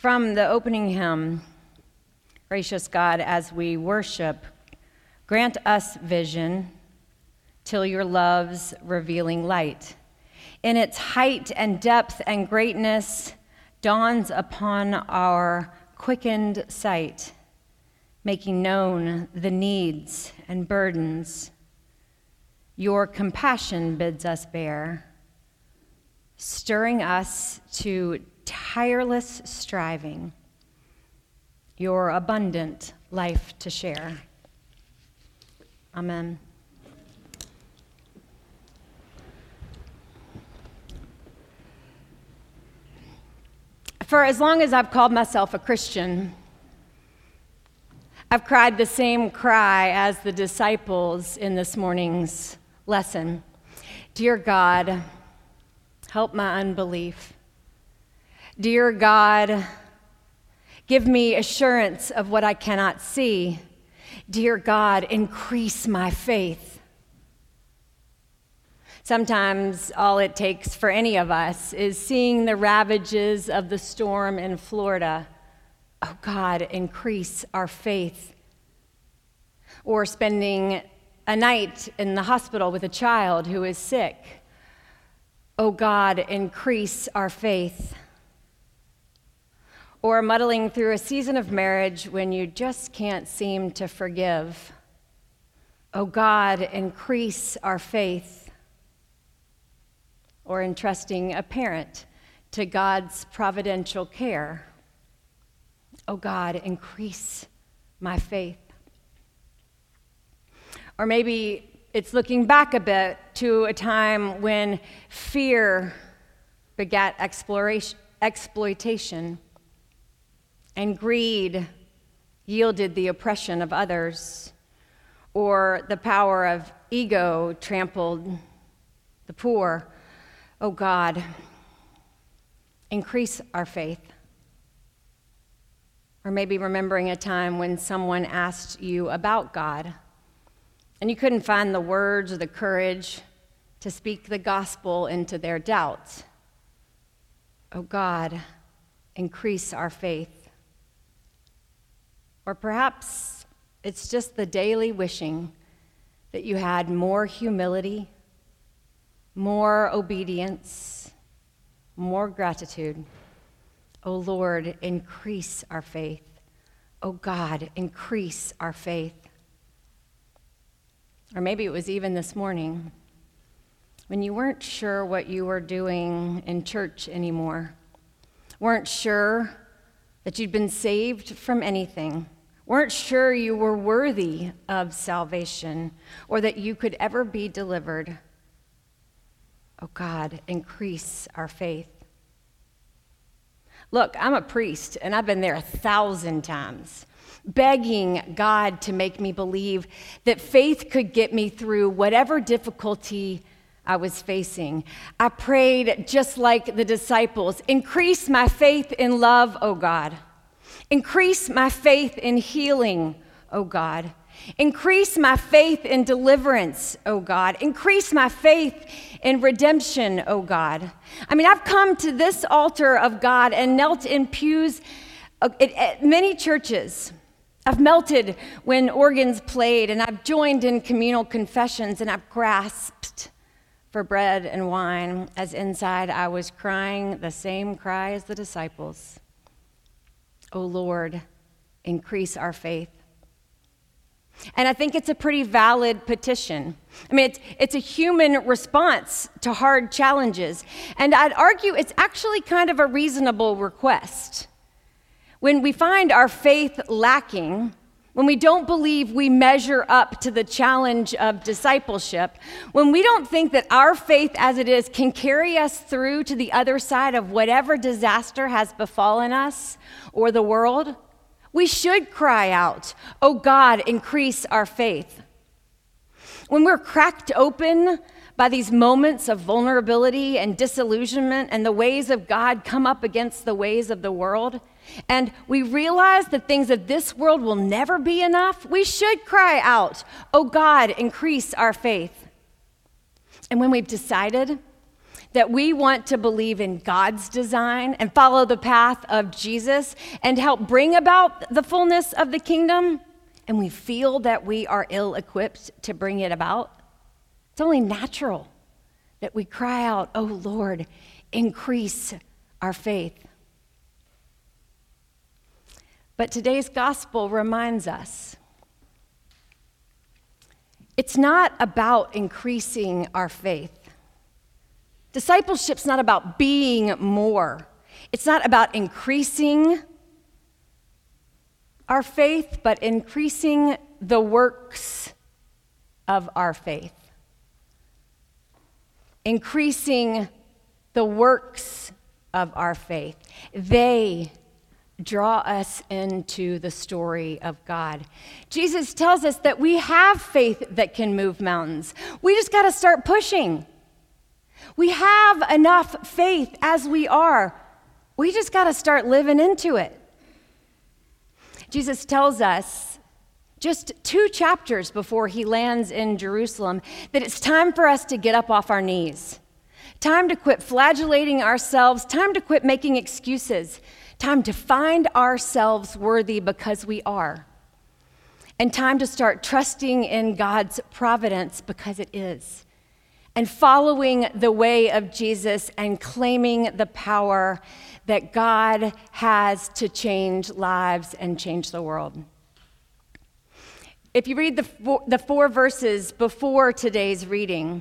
From the opening hymn, Gracious God, as we worship, grant us vision till your love's revealing light. In its height and depth and greatness, dawns upon our quickened sight, making known the needs and burdens your compassion bids us bear, stirring us to tireless striving, your abundant life to share. Amen. For as long as I've called myself a Christian, I've cried the same cry as the disciples in this morning's lesson. Dear God, help my unbelief. Dear God, give me assurance of what I cannot see. Dear God, increase my faith. Sometimes all it takes for any of us is seeing the ravages of the storm in Florida. Oh God, increase our faith. Or spending a night in the hospital with a child who is sick. Oh God, increase our faith. Or muddling through a season of marriage when you just can't seem to forgive. Oh God, increase our faith. Or entrusting a parent to God's providential care. Oh God, increase my faith. Or maybe it's looking back a bit to a time when fear begat exploration, exploitation and greed yielded the oppression of others, or the power of ego trampled the poor. Oh God, increase our faith. Or maybe remembering a time when someone asked you about God and you couldn't find the words or the courage to speak the gospel into their doubts. Oh God, increase our faith. Or perhaps it's just the daily wishing that you had more humility, more obedience, more gratitude. Oh Lord, increase our faith. Oh God, increase our faith. Or maybe it was even this morning when you weren't sure what you were doing in church anymore, weren't sure that you'd been saved from anything, weren't sure you were worthy of salvation or that you could ever be delivered. Oh God, increase our faith. Look, I'm a priest, and I've been there a thousand times begging God to make me believe that faith could get me through whatever difficulty I was facing. I prayed just like the disciples increase my faith in love, O God. Increase my faith in healing, O God. Increase my faith in deliverance, O God. Increase my faith in redemption, O God. I mean, I've come to this altar of God and knelt in pews uh, at many churches I've melted when organs played, and I've joined in communal confessions, and I've grasped for bread and wine as inside I was crying the same cry as the disciples. O oh Lord, increase our faith. And I think it's a pretty valid petition. I mean, it's, it's a human response to hard challenges. And I'd argue it's actually kind of a reasonable request. When we find our faith lacking, when we don't believe we measure up to the challenge of discipleship, when we don't think that our faith as it is can carry us through to the other side of whatever disaster has befallen us or the world, we should cry out, Oh God, increase our faith. When we're cracked open by these moments of vulnerability and disillusionment, and the ways of God come up against the ways of the world, and we realize the things of this world will never be enough, we should cry out, Oh God, increase our faith. And when we've decided that we want to believe in God's design and follow the path of Jesus and help bring about the fullness of the kingdom, and we feel that we are ill equipped to bring it about, it's only natural that we cry out, Oh Lord, increase our faith. But today's gospel reminds us it's not about increasing our faith. Discipleship's not about being more. It's not about increasing our faith, but increasing the works of our faith. Increasing the works of our faith. They draw us into the story of God. Jesus tells us that we have faith that can move mountains. We just got to start pushing. We have enough faith as we are. We just got to start living into it. Jesus tells us just two chapters before he lands in Jerusalem that it's time for us to get up off our knees. Time to quit flagellating ourselves, time to quit making excuses, Time to find ourselves worthy because we are. And time to start trusting in God's providence because it is. And following the way of Jesus and claiming the power that God has to change lives and change the world. If you read the four, the four verses before today's reading,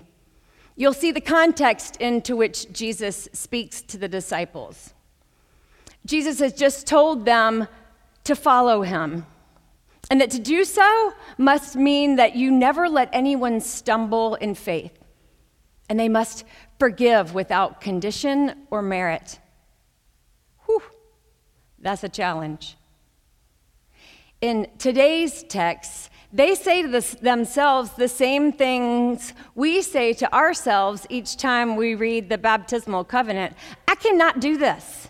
you'll see the context into which Jesus speaks to the disciples. Jesus has just told them to follow him. And that to do so must mean that you never let anyone stumble in faith. And they must forgive without condition or merit. Whew, that's a challenge. In today's text, they say to the, themselves the same things we say to ourselves each time we read the baptismal covenant I cannot do this.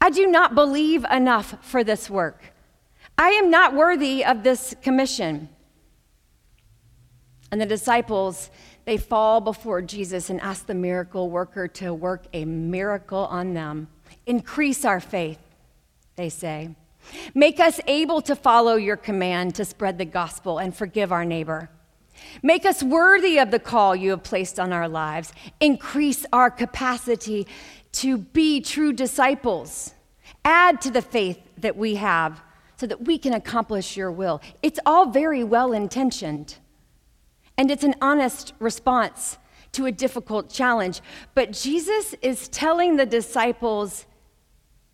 I do not believe enough for this work. I am not worthy of this commission. And the disciples, they fall before Jesus and ask the miracle worker to work a miracle on them. Increase our faith, they say. Make us able to follow your command to spread the gospel and forgive our neighbor. Make us worthy of the call you have placed on our lives. Increase our capacity to be true disciples. Add to the faith that we have so that we can accomplish your will. It's all very well intentioned, and it's an honest response to a difficult challenge. But Jesus is telling the disciples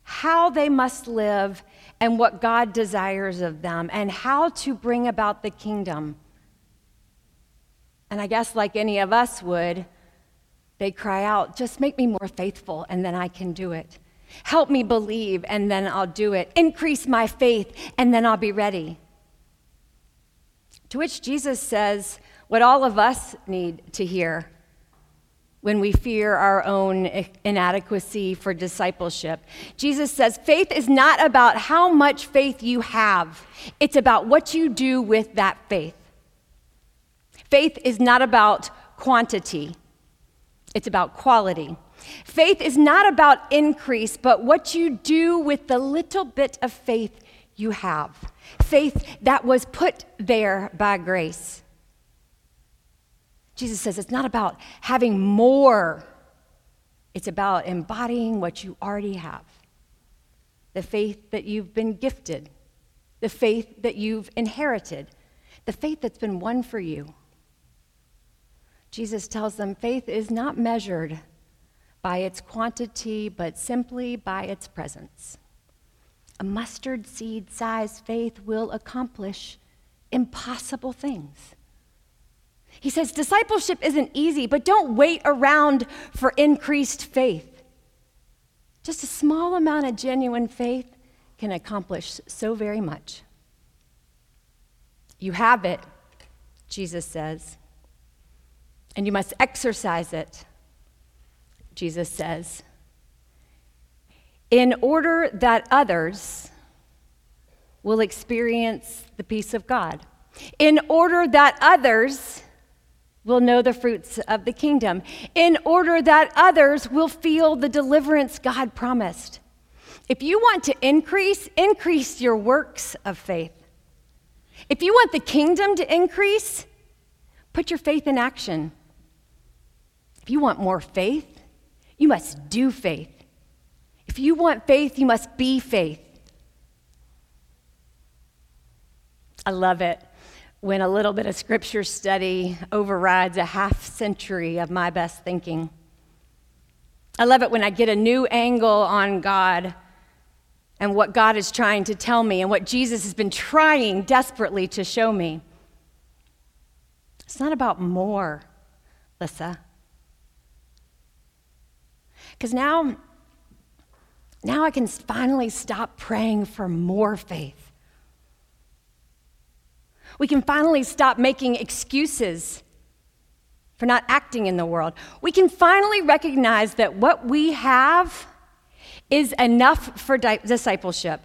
how they must live and what God desires of them and how to bring about the kingdom. And I guess, like any of us would, they cry out, Just make me more faithful, and then I can do it. Help me believe, and then I'll do it. Increase my faith, and then I'll be ready. To which Jesus says what all of us need to hear when we fear our own inadequacy for discipleship. Jesus says, faith is not about how much faith you have, it's about what you do with that faith. Faith is not about quantity, it's about quality. Faith is not about increase, but what you do with the little bit of faith you have. Faith that was put there by grace. Jesus says it's not about having more, it's about embodying what you already have. The faith that you've been gifted, the faith that you've inherited, the faith that's been won for you. Jesus tells them faith is not measured by its quantity, but simply by its presence. A mustard seed sized faith will accomplish impossible things. He says discipleship isn't easy, but don't wait around for increased faith. Just a small amount of genuine faith can accomplish so very much. You have it, Jesus says, and you must exercise it Jesus says, in order that others will experience the peace of God, in order that others will know the fruits of the kingdom, in order that others will feel the deliverance God promised. If you want to increase, increase your works of faith. If you want the kingdom to increase, put your faith in action. If you want more faith, you must do faith. If you want faith, you must be faith. I love it when a little bit of scripture study overrides a half century of my best thinking. I love it when I get a new angle on God and what God is trying to tell me and what Jesus has been trying desperately to show me. It's not about more, Lissa. Because now, now I can finally stop praying for more faith. We can finally stop making excuses for not acting in the world. We can finally recognize that what we have is enough for di- discipleship.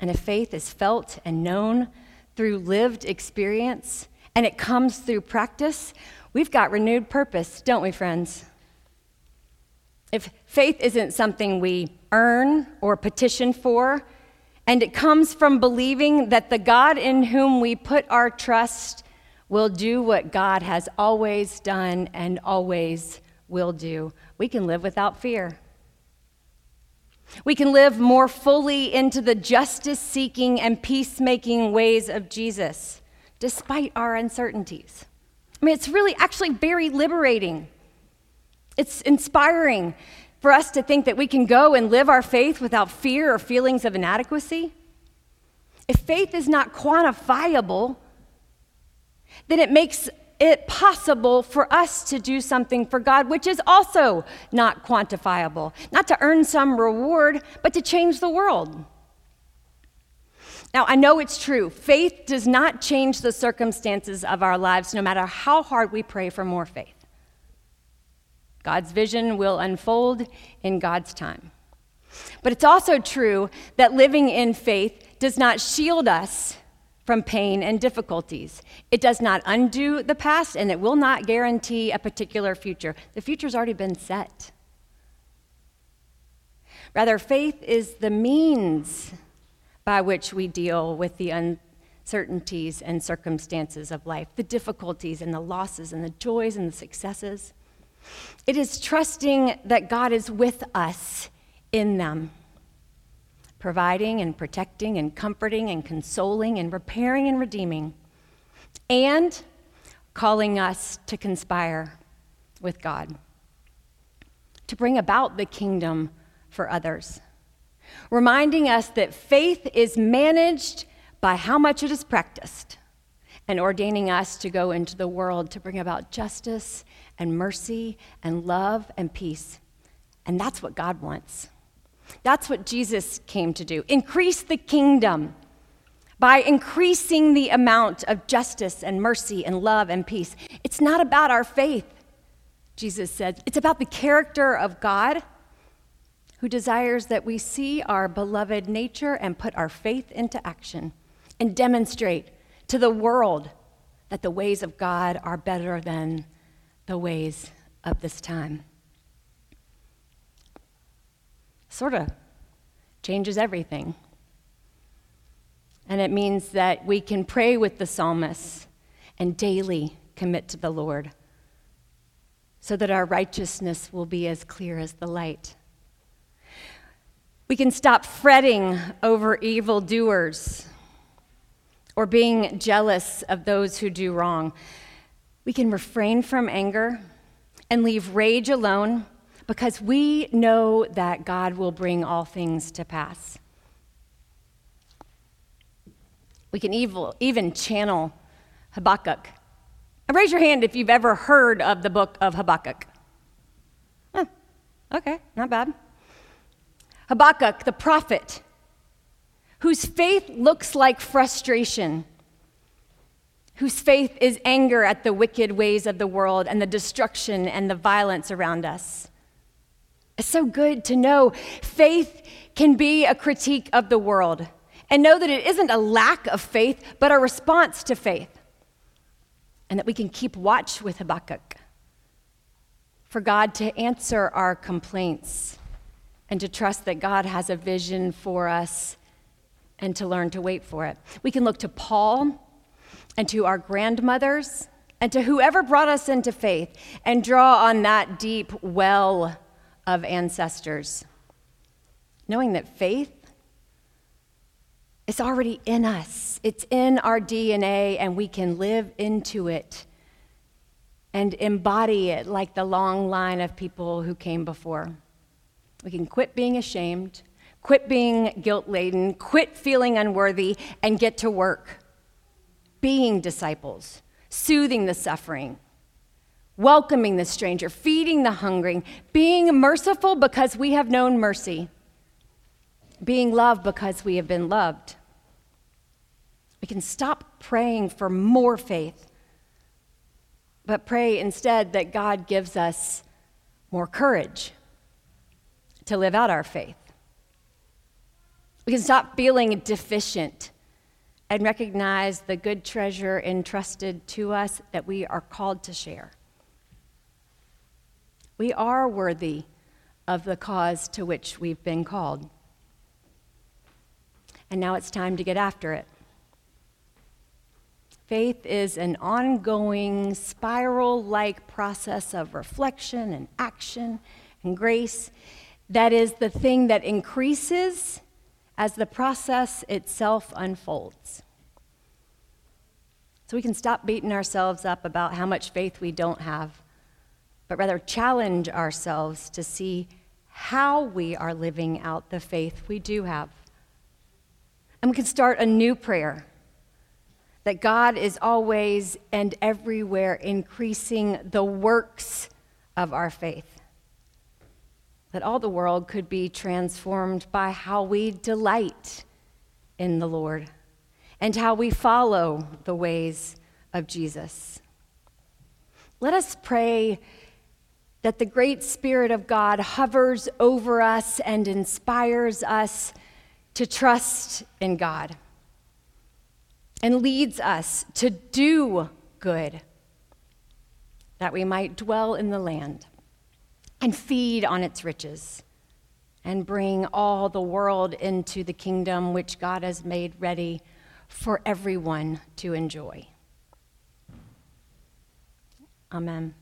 And if faith is felt and known through lived experience and it comes through practice, we've got renewed purpose, don't we, friends? If faith isn't something we earn or petition for, and it comes from believing that the God in whom we put our trust will do what God has always done and always will do, we can live without fear. We can live more fully into the justice seeking and peacemaking ways of Jesus, despite our uncertainties. I mean, it's really actually very liberating. It's inspiring for us to think that we can go and live our faith without fear or feelings of inadequacy. If faith is not quantifiable, then it makes it possible for us to do something for God, which is also not quantifiable. Not to earn some reward, but to change the world. Now, I know it's true. Faith does not change the circumstances of our lives, no matter how hard we pray for more faith. God's vision will unfold in God's time. But it's also true that living in faith does not shield us from pain and difficulties. It does not undo the past and it will not guarantee a particular future. The future's already been set. Rather, faith is the means by which we deal with the uncertainties and circumstances of life, the difficulties and the losses and the joys and the successes. It is trusting that God is with us in them providing and protecting and comforting and consoling and repairing and redeeming, and calling us to conspire with God, to bring about the kingdom for others, reminding us that faith is managed by how much it is practiced, and ordaining us to go into the world to bring about justice and mercy and love and peace. And that's what God wants. That's what Jesus came to do increase the kingdom by increasing the amount of justice and mercy and love and peace. It's not about our faith, Jesus said, it's about the character of God who desires that we see our beloved nature and put our faith into action and demonstrate to the world that the ways of God are better than the ways of this time sort of changes everything. And it means that we can pray with the psalmist and daily commit to the Lord so that our righteousness will be as clear as the light. We can stop fretting over evildoers or being jealous of those who do wrong. We can refrain from anger and leave rage alone because we know that God will bring all things to pass. We can evil, even channel Habakkuk. Raise your hand if you've ever heard of the book of Habakkuk. Okay, not bad. Habakkuk, the prophet, whose faith looks like frustration, whose faith is anger at the wicked ways of the world and the destruction and the violence around us. It's so good to know faith can be a critique of the world and know that it isn't a lack of faith, but a response to faith. and that we can keep watch with Habakkuk for God to answer our complaints and to trust that God has a vision for us and to learn to wait for it. We can look to Paul and to our grandmothers and to whoever brought us into faith and draw on that deep well of ancestors, knowing that faith is already in us. It's in our DNA, and we can live into it and embody it like the long line of people who came before. We can quit being ashamed, quit being guilt laden, quit feeling unworthy, and get to work being disciples, soothing the suffering, welcoming the stranger, feeding the hungry, being merciful because we have known mercy, being loved because we have been loved. We can stop praying for more faith but pray instead that God gives us more courage to live out our faith. We can stop feeling deficient and recognize the good treasure entrusted to us that we are called to share. We are worthy of the cause to which we've been called. And now it's time to get after it. Faith is an ongoing, spiral like process of reflection and action and grace that is the thing that increases as the process itself unfolds. So we can stop beating ourselves up about how much faith we don't have, but rather challenge ourselves to see how we are living out the faith we do have. And we can start a new prayer that God is always and everywhere increasing the works of our faith. That all the world could be transformed by how we delight in the Lord and how we follow the ways of Jesus. Let us pray that the great Spirit of God hovers over us and inspires us to trust in God and leads us to do good, that we might dwell in the land and feed on its riches and bring all the world into the kingdom which God has made ready for everyone to enjoy. Amen.